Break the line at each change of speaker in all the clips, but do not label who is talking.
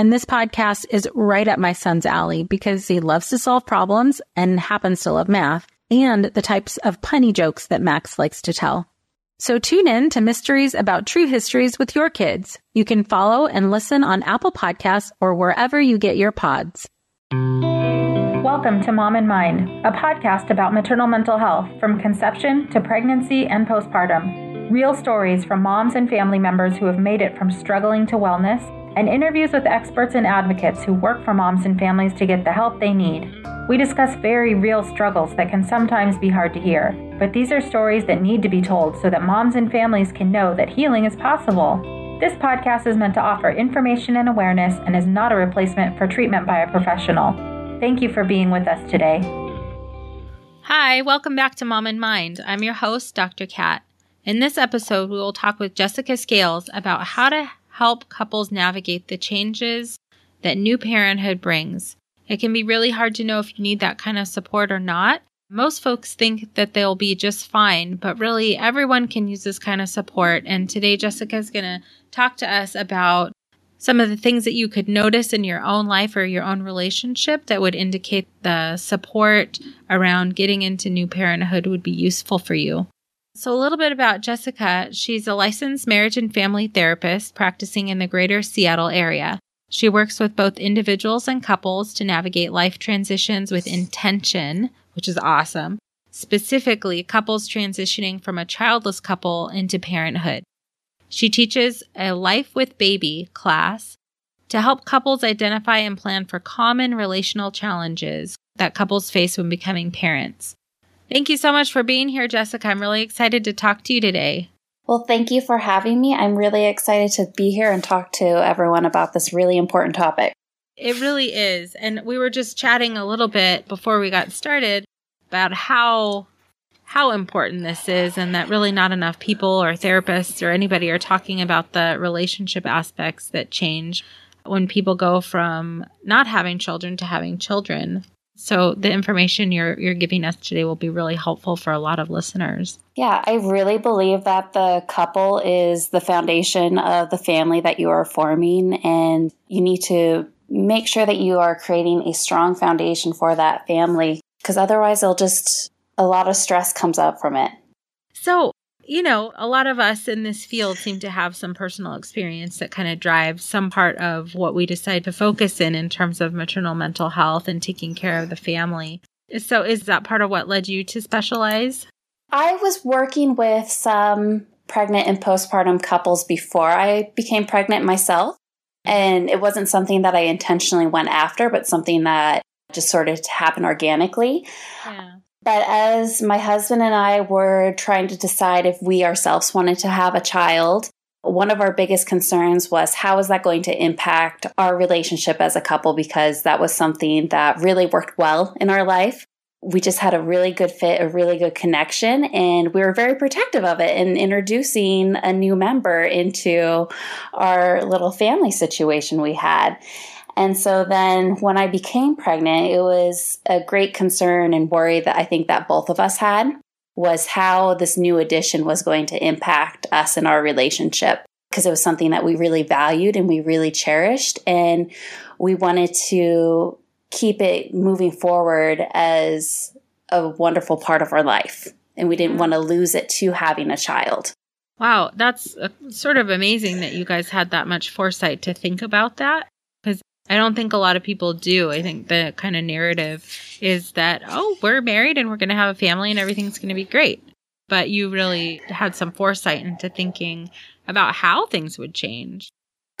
And this podcast is right up my son's alley because he loves to solve problems and happens to love math and the types of punny jokes that Max likes to tell. So tune in to Mysteries About True Histories with your kids. You can follow and listen on Apple Podcasts or wherever you get your pods. Welcome to Mom and Mind, a podcast about maternal mental health from conception to pregnancy and postpartum. Real stories from moms and family members who have made it from struggling to wellness and interviews with experts and advocates who work for moms and families to get the help they need. We discuss very real struggles that can sometimes be hard to hear, but these are stories that need to be told so that moms and families can know that healing is possible. This podcast is meant to offer information and awareness and is not a replacement for treatment by a professional. Thank you for being with us today.
Hi, welcome back to Mom and Mind. I'm your host, Dr. Kat. In this episode, we will talk with Jessica Scales about how to help couples navigate the changes that new parenthood brings. It can be really hard to know if you need that kind of support or not. Most folks think that they'll be just fine, but really everyone can use this kind of support. And today, Jessica is going to talk to us about some of the things that you could notice in your own life or your own relationship that would indicate the support around getting into new parenthood would be useful for you. So, a little bit about Jessica. She's a licensed marriage and family therapist practicing in the greater Seattle area. She works with both individuals and couples to navigate life transitions with intention, which is awesome. Specifically, couples transitioning from a childless couple into parenthood. She teaches a Life with Baby class to help couples identify and plan for common relational challenges that couples face when becoming parents. Thank you so much for being here, Jessica. I'm really excited to talk to you today.
Well, thank you for having me. I'm really excited to be here and talk to everyone about this really important topic.
It really is. And we were just chatting a little bit before we got started about how how important this is and that really not enough people or therapists or anybody are talking about the relationship aspects that change when people go from not having children to having children. So the information you're you're giving us today will be really helpful for a lot of listeners.
Yeah, I really believe that the couple is the foundation of the family that you are forming and you need to make sure that you are creating a strong foundation for that family because otherwise it'll just a lot of stress comes up from it.
So, you know, a lot of us in this field seem to have some personal experience that kind of drives some part of what we decide to focus in in terms of maternal mental health and taking care of the family. So, is that part of what led you to specialize?
I was working with some pregnant and postpartum couples before I became pregnant myself. And it wasn't something that I intentionally went after, but something that just sort of happened organically. Yeah. But as my husband and I were trying to decide if we ourselves wanted to have a child, one of our biggest concerns was how is that going to impact our relationship as a couple? Because that was something that really worked well in our life. We just had a really good fit, a really good connection, and we were very protective of it and introducing a new member into our little family situation we had. And so then when I became pregnant, it was a great concern and worry that I think that both of us had was how this new addition was going to impact us and our relationship because it was something that we really valued and we really cherished. And we wanted to keep it moving forward as a wonderful part of our life. And we didn't want to lose it to having a child.
Wow, that's uh, sort of amazing that you guys had that much foresight to think about that I don't think a lot of people do. I think the kind of narrative is that, oh, we're married and we're going to have a family and everything's going to be great. But you really had some foresight into thinking about how things would change.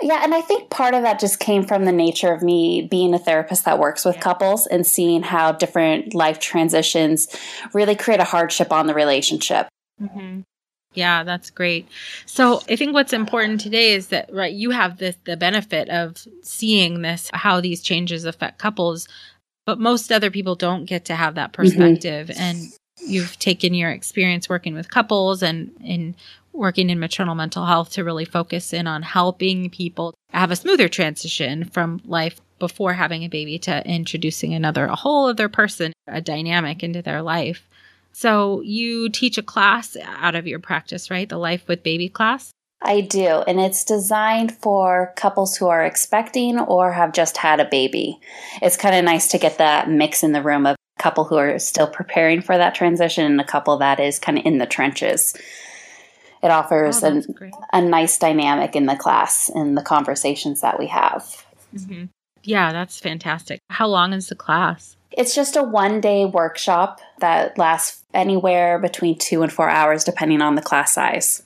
Yeah, and I think part of that just came from the nature of me being a therapist that works with yeah. couples and seeing how different life transitions really create a hardship on the relationship.
Mm-hmm. Yeah, that's great. So I think what's important today is that right you have this the benefit of seeing this how these changes affect couples, but most other people don't get to have that mm-hmm. perspective. Mm-hmm. And you've taken your experience working with couples and in working in maternal mental health to really focus in on helping people have a smoother transition from life before having a baby to introducing another a whole other person a dynamic into their life so you teach a class out of your practice right the life with baby class
I do, and it's designed for couples who are expecting or have just had a baby. It's kind of nice to get that mix in the room of a couple who are still preparing for that transition and a couple that is kind of in the trenches it offers oh, a nice dynamic in the class and the conversations that we have.
Mm-hmm. Yeah, that's fantastic. How long is the class?
It's just a one day workshop that lasts anywhere between two and four hours, depending on the class size.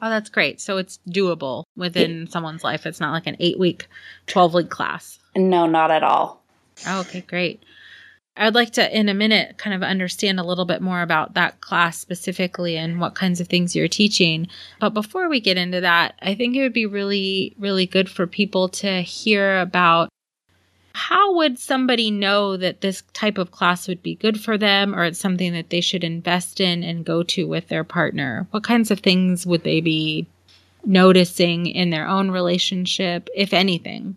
Oh, that's great. So it's doable within it, someone's life. It's not like an eight week, 12 week class.
No, not at all.
Oh, okay, great. I'd like to, in a minute, kind of understand a little bit more about that class specifically and what kinds of things you're teaching. But before we get into that, I think it would be really, really good for people to hear about how would somebody know that this type of class would be good for them or it's something that they should invest in and go to with their partner? What kinds of things would they be noticing in their own relationship, if anything?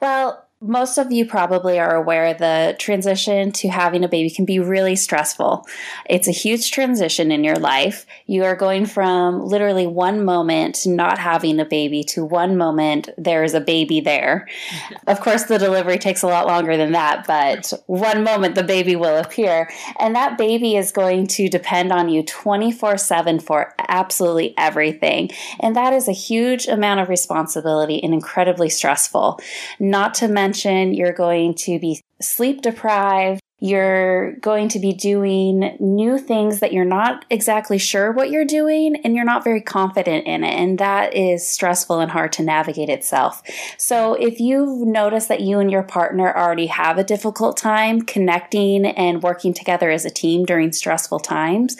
Well, most of you probably are aware the transition to having a baby can be really stressful. It's a huge transition in your life. You are going from literally one moment not having a baby to one moment there is a baby there. of course, the delivery takes a lot longer than that, but one moment the baby will appear. And that baby is going to depend on you 24 7 for absolutely everything. And that is a huge amount of responsibility and incredibly stressful. Not to mention, mention, you're going to be sleep deprived. You're going to be doing new things that you're not exactly sure what you're doing and you're not very confident in it. And that is stressful and hard to navigate itself. So if you've noticed that you and your partner already have a difficult time connecting and working together as a team during stressful times,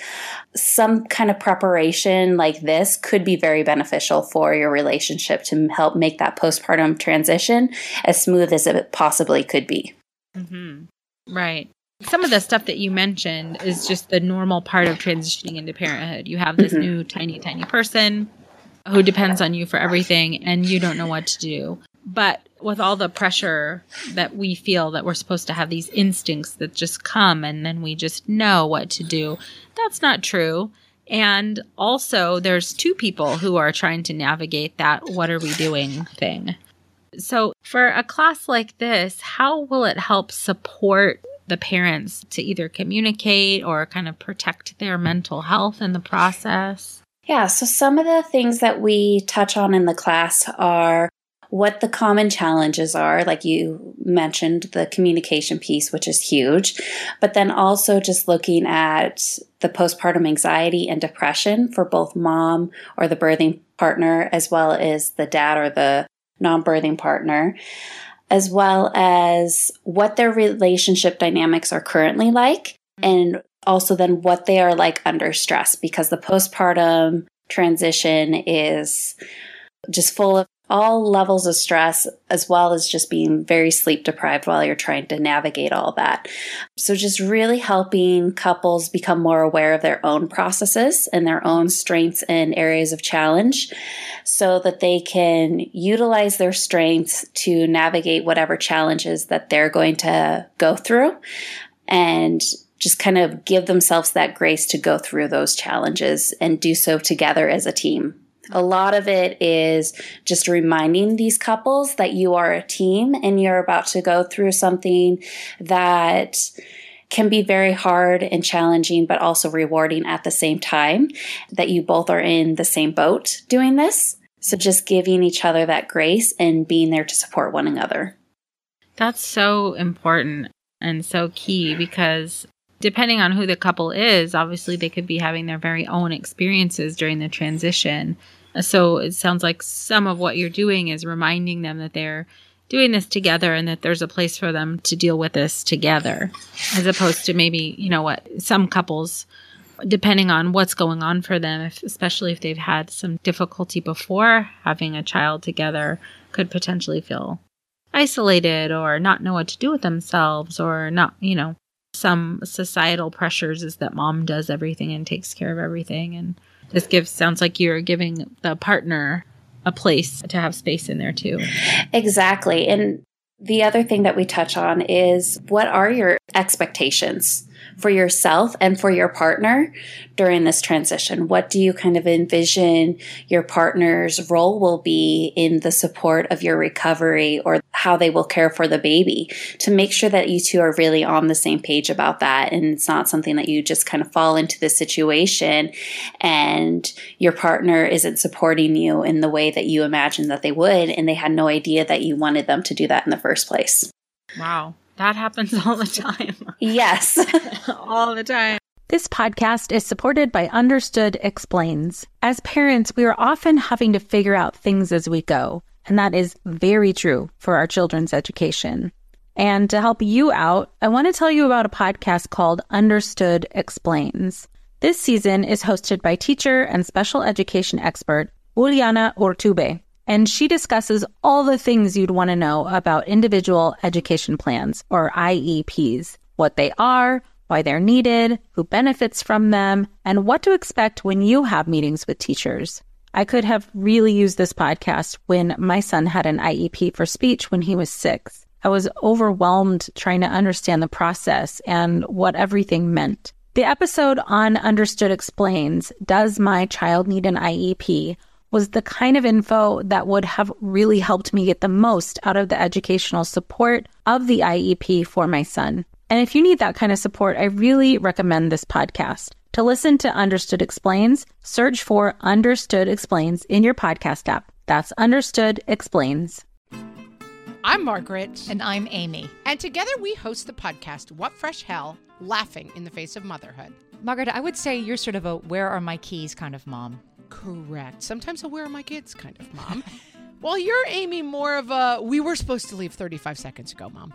some kind of preparation like this could be very beneficial for your relationship to help make that postpartum transition as smooth as it possibly could be.
Mm-hmm. Right. Some of the stuff that you mentioned is just the normal part of transitioning into parenthood. You have this mm-hmm. new tiny, tiny person who depends on you for everything and you don't know what to do. But with all the pressure that we feel that we're supposed to have these instincts that just come and then we just know what to do, that's not true. And also, there's two people who are trying to navigate that what are we doing thing. So, for a class like this, how will it help support the parents to either communicate or kind of protect their mental health in the process?
Yeah, so some of the things that we touch on in the class are what the common challenges are, like you mentioned, the communication piece, which is huge, but then also just looking at the postpartum anxiety and depression for both mom or the birthing partner, as well as the dad or the non birthing partner, as well as what their relationship dynamics are currently like, and also then what they are like under stress, because the postpartum transition is just full of all levels of stress, as well as just being very sleep deprived while you're trying to navigate all that. So, just really helping couples become more aware of their own processes and their own strengths and areas of challenge so that they can utilize their strengths to navigate whatever challenges that they're going to go through and just kind of give themselves that grace to go through those challenges and do so together as a team. A lot of it is just reminding these couples that you are a team and you're about to go through something that can be very hard and challenging, but also rewarding at the same time, that you both are in the same boat doing this. So just giving each other that grace and being there to support one another.
That's so important and so key because depending on who the couple is, obviously they could be having their very own experiences during the transition. So it sounds like some of what you're doing is reminding them that they're doing this together and that there's a place for them to deal with this together, as opposed to maybe, you know, what some couples, depending on what's going on for them, if, especially if they've had some difficulty before having a child together, could potentially feel isolated or not know what to do with themselves or not, you know, some societal pressures is that mom does everything and takes care of everything. And this gives, sounds like you're giving the partner a place to have space in there too.
Exactly. And the other thing that we touch on is what are your expectations? for yourself and for your partner during this transition? What do you kind of envision your partner's role will be in the support of your recovery or how they will care for the baby to make sure that you two are really on the same page about that and it's not something that you just kind of fall into the situation and your partner isn't supporting you in the way that you imagined that they would and they had no idea that you wanted them to do that in the first place.
Wow. That happens all the time.
Yes.
all the time.
This podcast is supported by Understood Explains. As parents, we are often having to figure out things as we go, and that is very true for our children's education. And to help you out, I want to tell you about a podcast called Understood Explains. This season is hosted by teacher and special education expert Juliana Urtubey and she discusses all the things you'd want to know about individual education plans or IEPs, what they are, why they're needed, who benefits from them, and what to expect when you have meetings with teachers. I could have really used this podcast when my son had an IEP for speech when he was six. I was overwhelmed trying to understand the process and what everything meant. The episode on Understood Explains Does My Child Need an IEP was the kind of info that would have really helped me get the most out of the educational support of the IEP for my son. And if you need that kind of support, I really recommend this podcast. To listen to Understood Explains, search for Understood Explains in your podcast app. That's Understood Explains.
I'm Margaret.
And I'm Amy.
And together we host the podcast, What Fresh Hell Laughing in the Face of Motherhood.
Margaret, I would say you're sort of a where are my keys kind of mom.
Correct. Sometimes a where are my kids kind of mom. While you're Amy more of a we were supposed to leave 35 seconds ago, mom.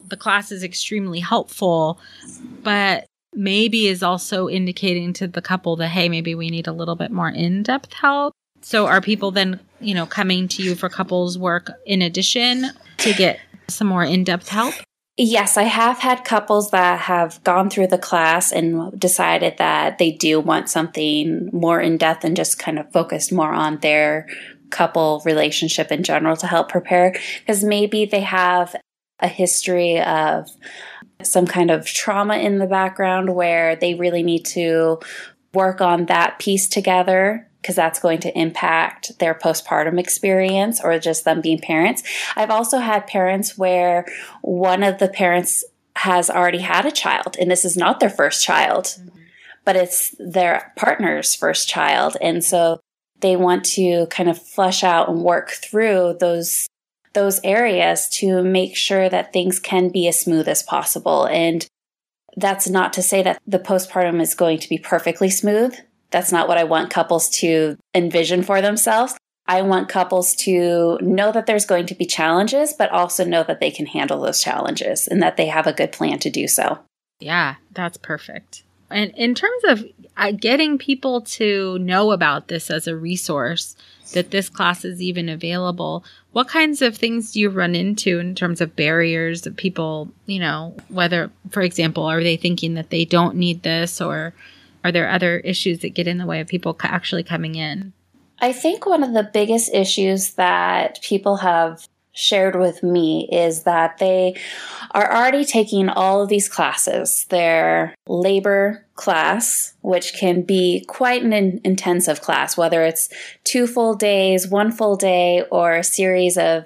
the class is extremely helpful, but maybe is also indicating to the couple that, hey, maybe we need a little bit more in depth help. So are people then, you know, coming to you for couples work in addition to get some more in depth help?
Yes, I have had couples that have gone through the class and decided that they do want something more in depth and just kind of focused more on their couple relationship in general to help prepare because maybe they have a history of some kind of trauma in the background where they really need to work on that piece together because that's going to impact their postpartum experience or just them being parents. I've also had parents where one of the parents has already had a child and this is not their first child, mm-hmm. but it's their partner's first child. And so they want to kind of flush out and work through those those areas to make sure that things can be as smooth as possible. And that's not to say that the postpartum is going to be perfectly smooth. That's not what I want couples to envision for themselves. I want couples to know that there's going to be challenges, but also know that they can handle those challenges and that they have a good plan to do so.
Yeah, that's perfect.
And in terms of uh, getting people to know about this as a resource, that this class is even available, what kinds of things do you run into in terms of barriers of people, you know, whether, for example, are they thinking that they don't need this or are there other issues that get in the way of people actually coming in?
I think one of the biggest issues that people have shared with me is that they are already taking all of these classes. Their labor class, which can be quite an in- intensive class, whether it's two full days, one full day, or a series of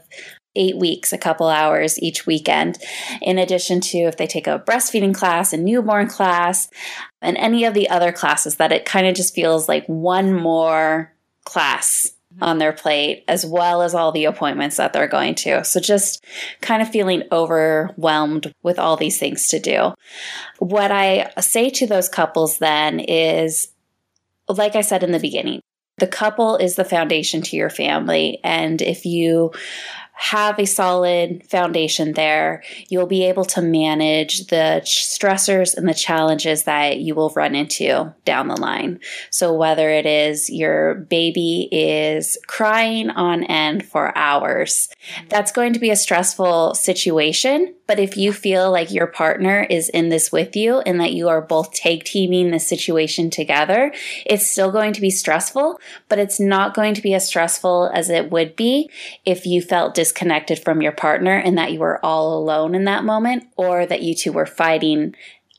eight weeks, a couple hours each weekend, in addition to if they take a breastfeeding class, a newborn class, and any of the other classes, that it kind of just feels like one more class Mm-hmm. on their plate, as well as all the appointments that they're going to. So just kind of feeling overwhelmed with all these things to do. What I say to those couples then is, like I said in the beginning, the couple is the foundation to your family. And if you have a solid foundation there, you'll be able to manage the stressors and the challenges that you will run into down the line. So, whether it is your baby is crying on end for hours, that's going to be a stressful situation. But if you feel like your partner is in this with you and that you are both tag teaming the situation together, it's still going to be stressful, but it's not going to be as stressful as it would be if you felt dis- disconnected from your partner and that you were all alone in that moment, or that you two were fighting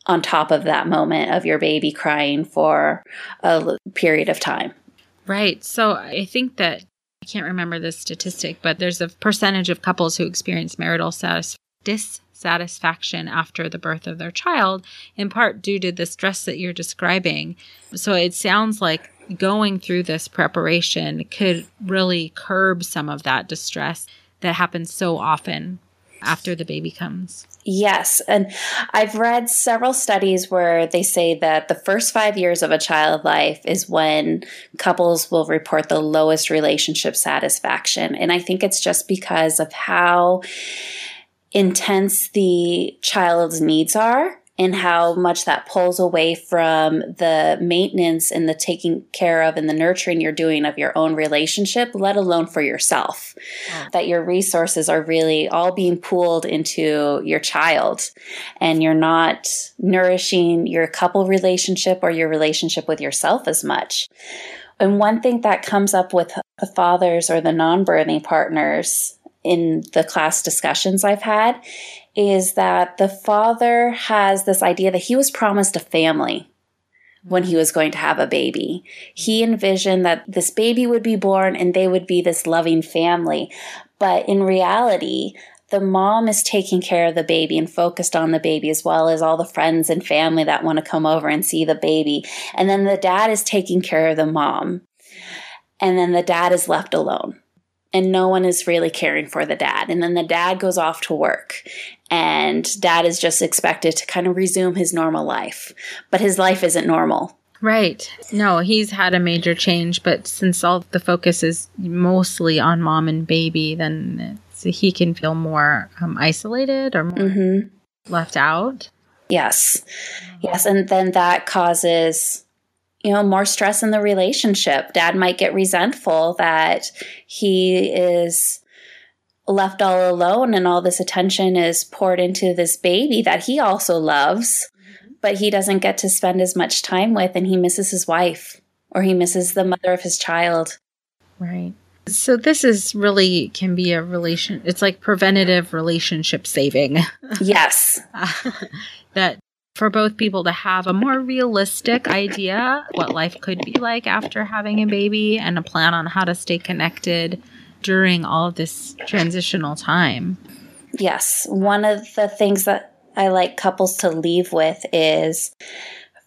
on top of that moment of your baby crying for a period of time.
Right. So I think that I can't remember the statistic, but there's a percentage of couples who experience marital satis- dissatisfaction after the birth of their child, in part due to the stress that you're describing. So it sounds like going through this preparation could really curb some of that distress that happens so often after the baby comes.
Yes. And I've read several studies where they say that the first five years of a child life is when couples will report the lowest relationship satisfaction. And I think it's just because of how intense the child's needs are and how much that pulls away from the maintenance and the taking care of and the nurturing you're doing of your own relationship, let alone for yourself. That your resources are really all being pooled into your child and you're not nourishing your couple relationship or your relationship with yourself as much. And one thing that comes up with the fathers or the non birthing partners in the class discussions I've had is that the father has this idea that he was promised a family when he was going to have a baby. He envisioned that this baby would be born and they would be this loving family. But in reality, the mom is taking care of the baby and focused on the baby as well as all the friends and family that want to come over and see the baby. And then the dad is taking care of the mom. And then the dad is left alone and no one is really caring for the dad. And then the dad goes off to work, and dad is just expected to kind of resume his normal life. But his life isn't normal.
Right. No, he's had a major change, but since all the focus is mostly on mom and baby, then he can feel more um, isolated or more mm-hmm. left out.
Yes. Yes. And then that causes you know, more stress in the relationship. Dad might get resentful that he is left all alone and all this attention is poured into this baby that he also loves, mm-hmm. but he doesn't get to spend as much time with and he misses his wife or he misses the mother of his child.
Right. So this is really can be a relation it's like preventative relationship saving.
Yes.
that for both people to have a more realistic idea what life could be like after having a baby and a plan on how to stay connected during all of this transitional time.
Yes. One of the things that I like couples to leave with is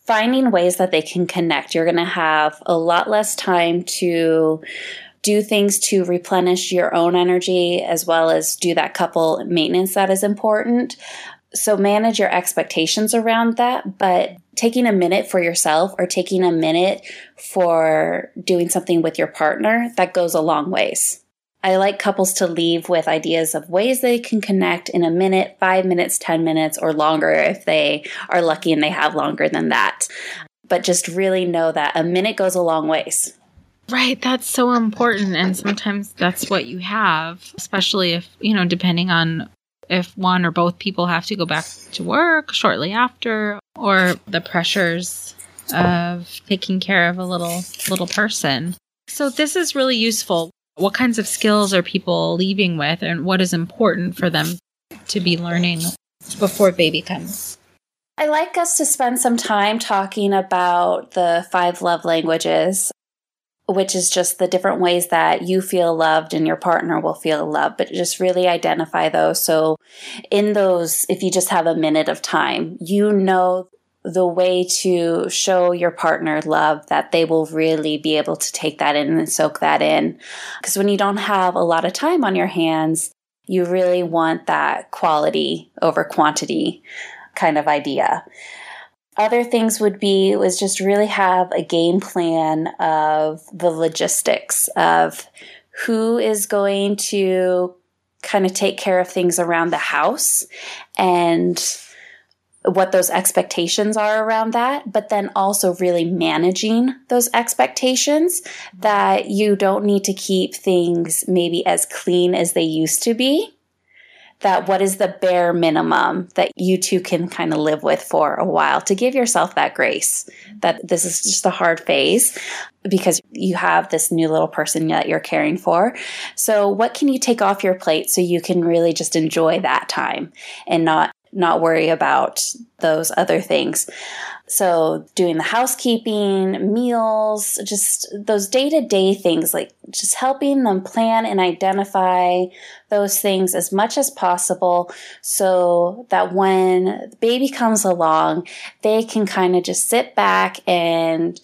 finding ways that they can connect. You're going to have a lot less time to do things to replenish your own energy as well as do that couple maintenance that is important. So manage your expectations around that, but taking a minute for yourself or taking a minute for doing something with your partner, that goes a long ways. I like couples to leave with ideas of ways they can connect in a minute, five minutes, 10 minutes, or longer if they are lucky and they have longer than that. But just really know that a minute goes a long ways.
Right, that's so important. And sometimes that's what you have, especially if, you know, depending on if one or both people have to go back to work shortly after or the pressures of taking care of a little little person. So this is really useful. What kinds of skills are people leaving with and what is important for them to be learning before baby comes?
I like us to spend some time talking about the five love languages which is just the different ways that you feel loved and your partner will feel loved, but just really identify those. So, in those, if you just have a minute of time, you know the way to show your partner love that they will really be able to take that in and soak that in. Because when you don't have a lot of time on your hands, you really want that quality over quantity kind of idea other things would be was just really have a game plan of the logistics of who is going to kind of take care of things around the house and what those expectations are around that, but then also really managing those expectations that you don't need to keep things maybe as clean as they used to be that what is the bare minimum that you two can kind of live with for a while to give yourself that grace that this is just a hard phase because you have this new little person that you're caring for. So what can you take off your plate so you can really just enjoy that time and not not worry about those other things. So, doing the housekeeping, meals, just those day to day things, like just helping them plan and identify those things as much as possible so that when the baby comes along, they can kind of just sit back and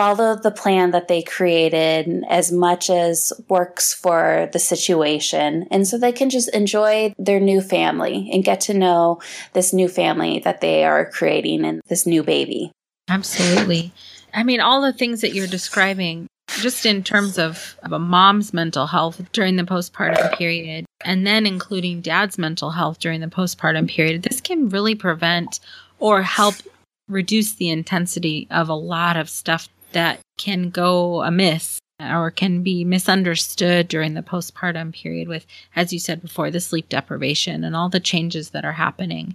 follow the plan that they created as much as works for the situation. And so they can just enjoy their new family and get to know this new family that they are creating and this new baby.
Absolutely. I mean, all the things that you're describing, just in terms of, of a mom's mental health during the postpartum period, and then including dad's mental health during the postpartum period, this can really prevent or help reduce the intensity of a lot of stuff that can go amiss or can be misunderstood during the postpartum period with, as you said before, the sleep deprivation and all the changes that are happening.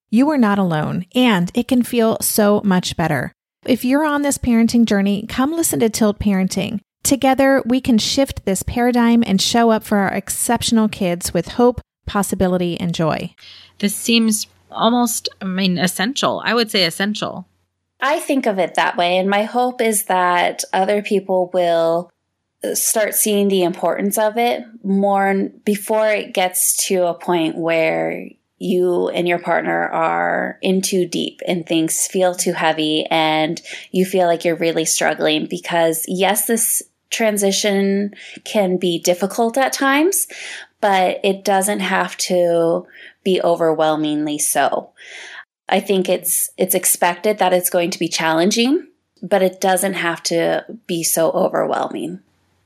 you are not alone, and it can feel so much better. If you're on this parenting journey, come listen to Tilt Parenting. Together, we can shift this paradigm and show up for our exceptional kids with hope, possibility, and joy.
This seems almost, I mean, essential. I would say essential.
I think of it that way. And my hope is that other people will start seeing the importance of it more before it gets to a point where you and your partner are in too deep and things feel too heavy and you feel like you're really struggling because yes, this transition can be difficult at times, but it doesn't have to be overwhelmingly so. I think it's it's expected that it's going to be challenging, but it doesn't have to be so overwhelming.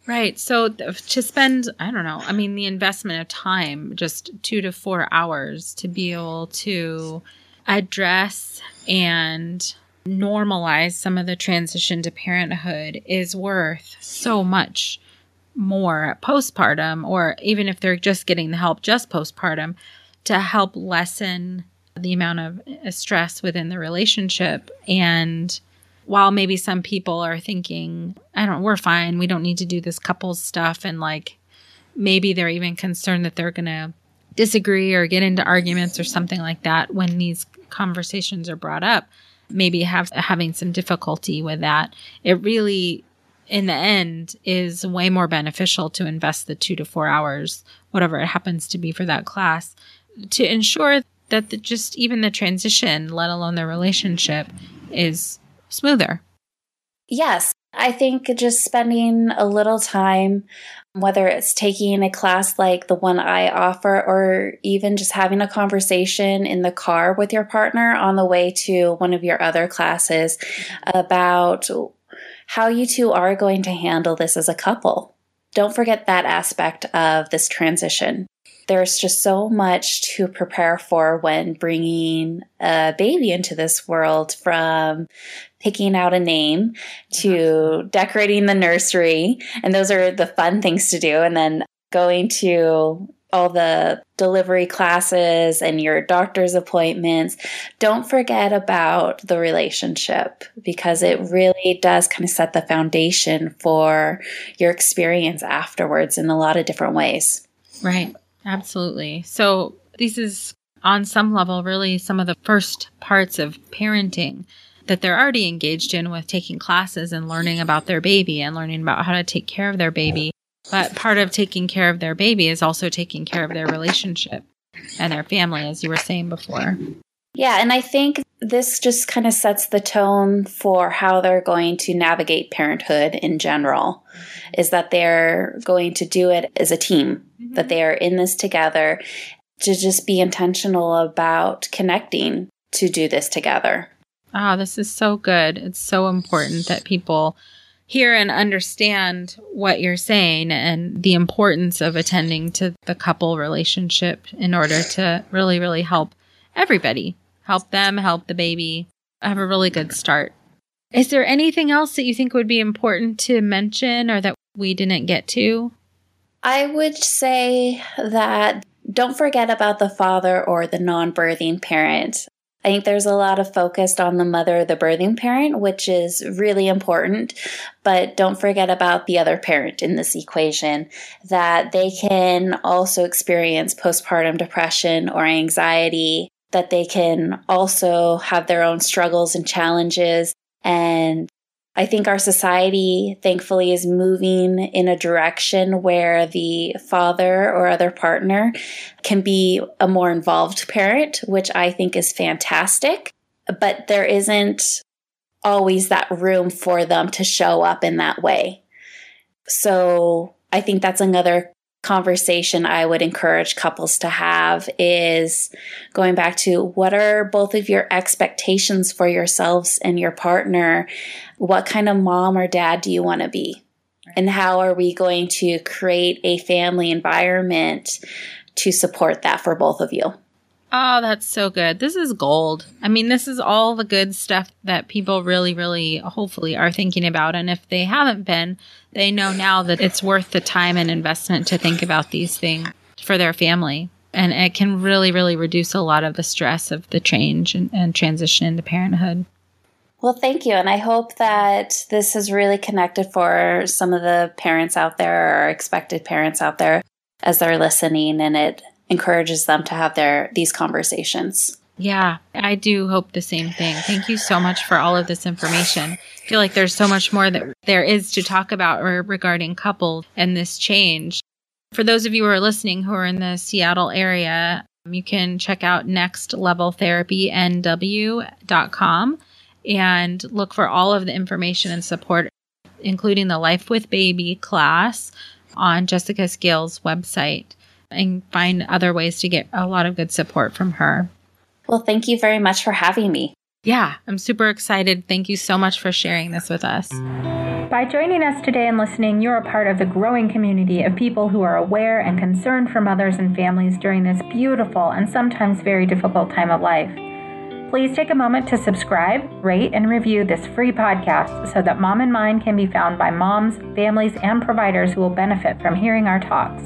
Right. So to spend, I don't know, I mean, the investment of time, just two to four hours to be able to address and normalize some of the transition to parenthood is worth so much more at postpartum, or even if they're just getting the help just postpartum, to help lessen the amount of uh, stress within the relationship and while maybe some people are thinking, I don't, we're fine. We don't need to do this couples stuff. And like maybe they're even concerned that they're going to disagree or get into arguments or something like that when these conversations are brought up. Maybe have having some difficulty with that. It really, in the end, is way more beneficial to invest the two to four hours, whatever it happens to be for that class, to ensure that the, just even the transition, let alone the relationship, is smoother.
Yes. I think just spending a little time, whether it's taking a class like the one I offer, or even just having a conversation in the car with your partner on the way to one of your other classes about how you two are going to handle this as a couple. Don't forget that aspect of this transition. There's just so much to prepare for when bringing a baby into this world from picking out a name to mm-hmm. decorating the nursery. And those are the fun things to do. And then going to all the delivery classes and your doctor's appointments. Don't forget about the relationship because it really does kind of set the foundation for your experience afterwards in a lot of different ways.
Right. Absolutely. So, this is on some level really some of the first parts of parenting that they're already engaged in with taking classes and learning about their baby and learning about how to take care of their baby. But part of taking care of their baby is also taking care of their relationship and their family, as you were saying before.
Yeah, and I think this just kind of sets the tone for how they're going to navigate parenthood in general is that they're going to do it as a team, mm-hmm. that they are in this together to just be intentional about connecting to do this together.
Oh, this is so good. It's so important that people hear and understand what you're saying and the importance of attending to the couple relationship in order to really, really help everybody help them, help the baby, have a really good start. Is there anything else that you think would be important to mention or that we didn't get to?
I would say that don't forget about the father or the non birthing parent. I think there's a lot of focus on the mother, the birthing parent, which is really important. But don't forget about the other parent in this equation, that they can also experience postpartum depression or anxiety that they can also have their own struggles and challenges. And I think our society, thankfully, is moving in a direction where the father or other partner can be a more involved parent, which I think is fantastic. But there isn't always that room for them to show up in that way. So I think that's another conversation I would encourage couples to have is going back to what are both of your expectations for yourselves and your partner? What kind of mom or dad do you want to be? And how are we going to create a family environment to support that for both of you?
Oh, that's so good. This is gold. I mean, this is all the good stuff that people really, really, hopefully are thinking about. And if they haven't been, they know now that it's worth the time and investment to think about these things for their family. And it can really, really reduce a lot of the stress of the change and, and transition into parenthood.
Well, thank you. And I hope that this has really connected for some of the parents out there or expected parents out there as they're listening and it encourages them to have their these conversations.
Yeah, I do hope the same thing. Thank you so much for all of this information. I feel like there's so much more that there is to talk about regarding couples and this change. For those of you who are listening who are in the Seattle area, you can check out nextleveltherapynw.com and look for all of the information and support, including the Life with Baby class on Jessica Scales' website and find other ways to get a lot of good support from her.
Well, thank you very much for having me.
Yeah, I'm super excited. Thank you so much for sharing this with us.
By joining us today and listening, you're a part of the growing community of people who are aware and concerned for mothers and families during this beautiful and sometimes very difficult time of life. Please take a moment to subscribe, rate, and review this free podcast so that Mom and Mind can be found by moms, families, and providers who will benefit from hearing our talks.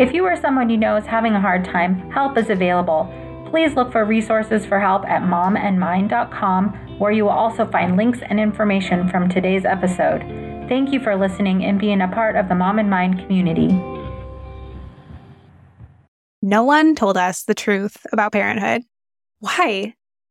If you or someone you know is having a hard time, help is available. Please look for resources for help at momandmind.com, where you will also find links and information from today's episode. Thank you for listening and being a part of the Mom and Mind community.
No one told us the truth about parenthood. Why?